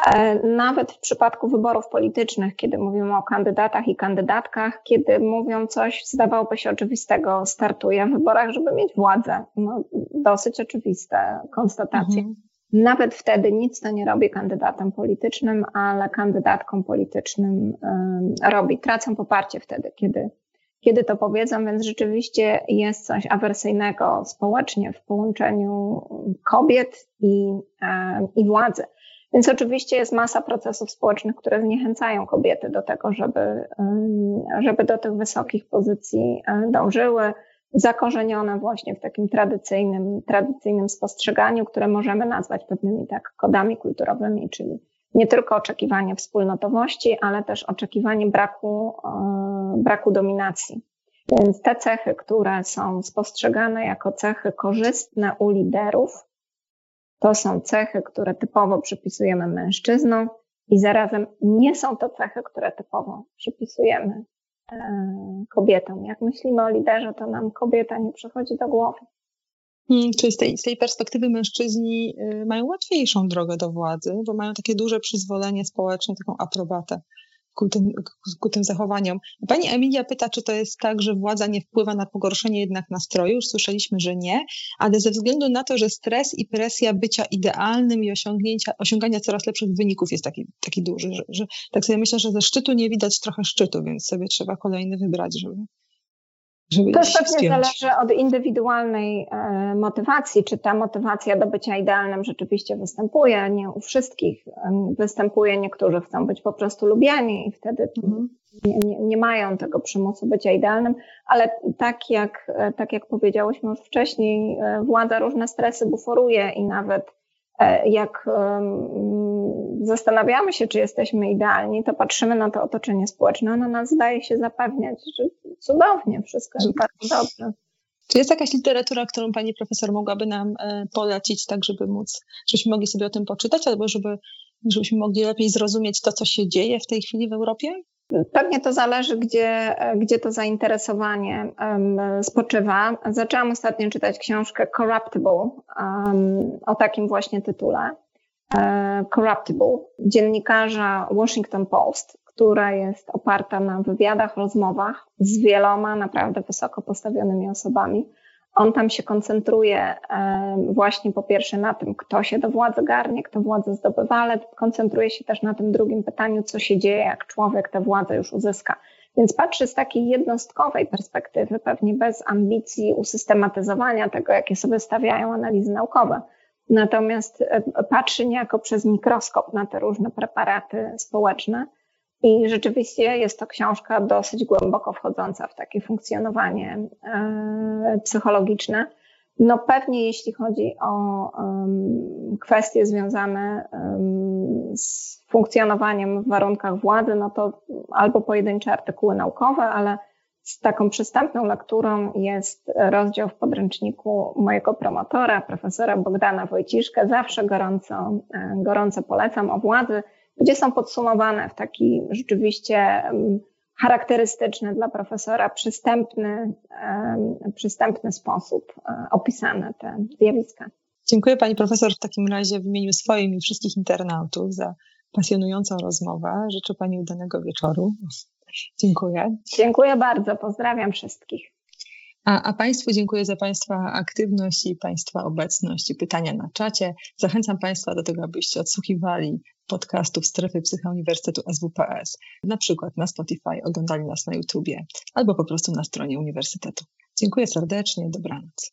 E, nawet w przypadku wyborów politycznych, kiedy mówimy o kandydatach i kandydatkach, kiedy mówią coś, zdawałoby się oczywistego, startuje w wyborach, żeby mieć władzę. No, dosyć oczywiste konstatacje. Mhm. Nawet wtedy nic to nie robi kandydatem politycznym, ale kandydatkom politycznym robi. Tracą poparcie wtedy, kiedy, kiedy to powiedzą, więc rzeczywiście jest coś awersyjnego społecznie w połączeniu kobiet i, i władzy. Więc oczywiście jest masa procesów społecznych, które zniechęcają kobiety do tego, żeby, żeby do tych wysokich pozycji dążyły, zakorzenione właśnie w takim tradycyjnym, tradycyjnym spostrzeganiu, które możemy nazwać pewnymi tak kodami kulturowymi, czyli nie tylko oczekiwanie wspólnotowości, ale też oczekiwanie braku, braku dominacji. Więc te cechy, które są spostrzegane jako cechy korzystne u liderów, to są cechy, które typowo przypisujemy mężczyznom i zarazem nie są to cechy, które typowo przypisujemy e, kobietom. Jak myślimy o liderze, to nam kobieta nie przychodzi do głowy. Hmm, czyli z tej, z tej perspektywy mężczyźni y, mają łatwiejszą drogę do władzy, bo mają takie duże przyzwolenie społeczne, taką aprobatę ku tym, ku tym zachowaniom. Pani Emilia pyta, czy to jest tak, że władza nie wpływa na pogorszenie jednak nastroju. Już słyszeliśmy, że nie, ale ze względu na to, że stres i presja bycia idealnym i osiągnięcia, osiągania coraz lepszych wyników jest taki, taki duży, że, że tak sobie myślę, że ze szczytu nie widać trochę szczytu, więc sobie trzeba kolejny wybrać, żeby, żeby to pewnie zależy od indywidualnej e, motywacji, czy ta motywacja do bycia idealnym rzeczywiście występuje. Nie u wszystkich występuje, niektórzy chcą być po prostu lubiani i wtedy mhm. nie, nie, nie, mają tego przymusu bycia idealnym, ale tak jak, tak jak powiedziałyśmy już wcześniej, władza różne stresy buforuje i nawet jak zastanawiamy się, czy jesteśmy idealni, to patrzymy na to otoczenie społeczne, ono nas zdaje się zapewniać, że cudownie, wszystko jest bardzo dobrze. Czy jest jakaś literatura, którą pani profesor mogłaby nam e, polecić, tak żeby móc, żebyśmy mogli sobie o tym poczytać, albo żeby, żebyśmy mogli lepiej zrozumieć to, co się dzieje w tej chwili w Europie? Pewnie to zależy, gdzie, gdzie to zainteresowanie um, spoczywa. Zaczęłam ostatnio czytać książkę Corruptible um, o takim właśnie tytule. Uh, Corruptible, dziennikarza Washington Post, która jest oparta na wywiadach, rozmowach z wieloma naprawdę wysoko postawionymi osobami. On tam się koncentruje właśnie po pierwsze na tym, kto się do władzy garnie, kto władzę zdobywa, ale koncentruje się też na tym drugim pytaniu, co się dzieje, jak człowiek tę władzę już uzyska. Więc patrzy z takiej jednostkowej perspektywy, pewnie bez ambicji usystematyzowania tego, jakie sobie stawiają analizy naukowe. Natomiast patrzy niejako przez mikroskop na te różne preparaty społeczne i rzeczywiście jest to książka dosyć głęboko wchodząca w takie funkcjonowanie e, psychologiczne. No pewnie jeśli chodzi o kwestie związane z funkcjonowaniem w warunkach władzy, no to albo pojedyncze artykuły naukowe, ale z taką przystępną lekturą jest rozdział w podręczniku mojego promotora, profesora Bogdana Wojciszka. Zawsze gorąco, e, gorąco polecam o władzy gdzie są podsumowane w taki rzeczywiście charakterystyczny dla profesora, przystępny, przystępny sposób e, opisane te zjawiska. Dziękuję Pani Profesor w takim razie w imieniu swoim i wszystkich internautów za pasjonującą rozmowę. Życzę Pani udanego wieczoru. Dziękuję. Dziękuję bardzo. Pozdrawiam wszystkich. A, a, Państwu dziękuję za Państwa aktywność i Państwa obecność i pytania na czacie. Zachęcam Państwa do tego, abyście odsłuchiwali podcastów Strefy Psycha Uniwersytetu SWPS, na przykład na Spotify, oglądali nas na YouTubie albo po prostu na stronie Uniwersytetu. Dziękuję serdecznie, dobranoc.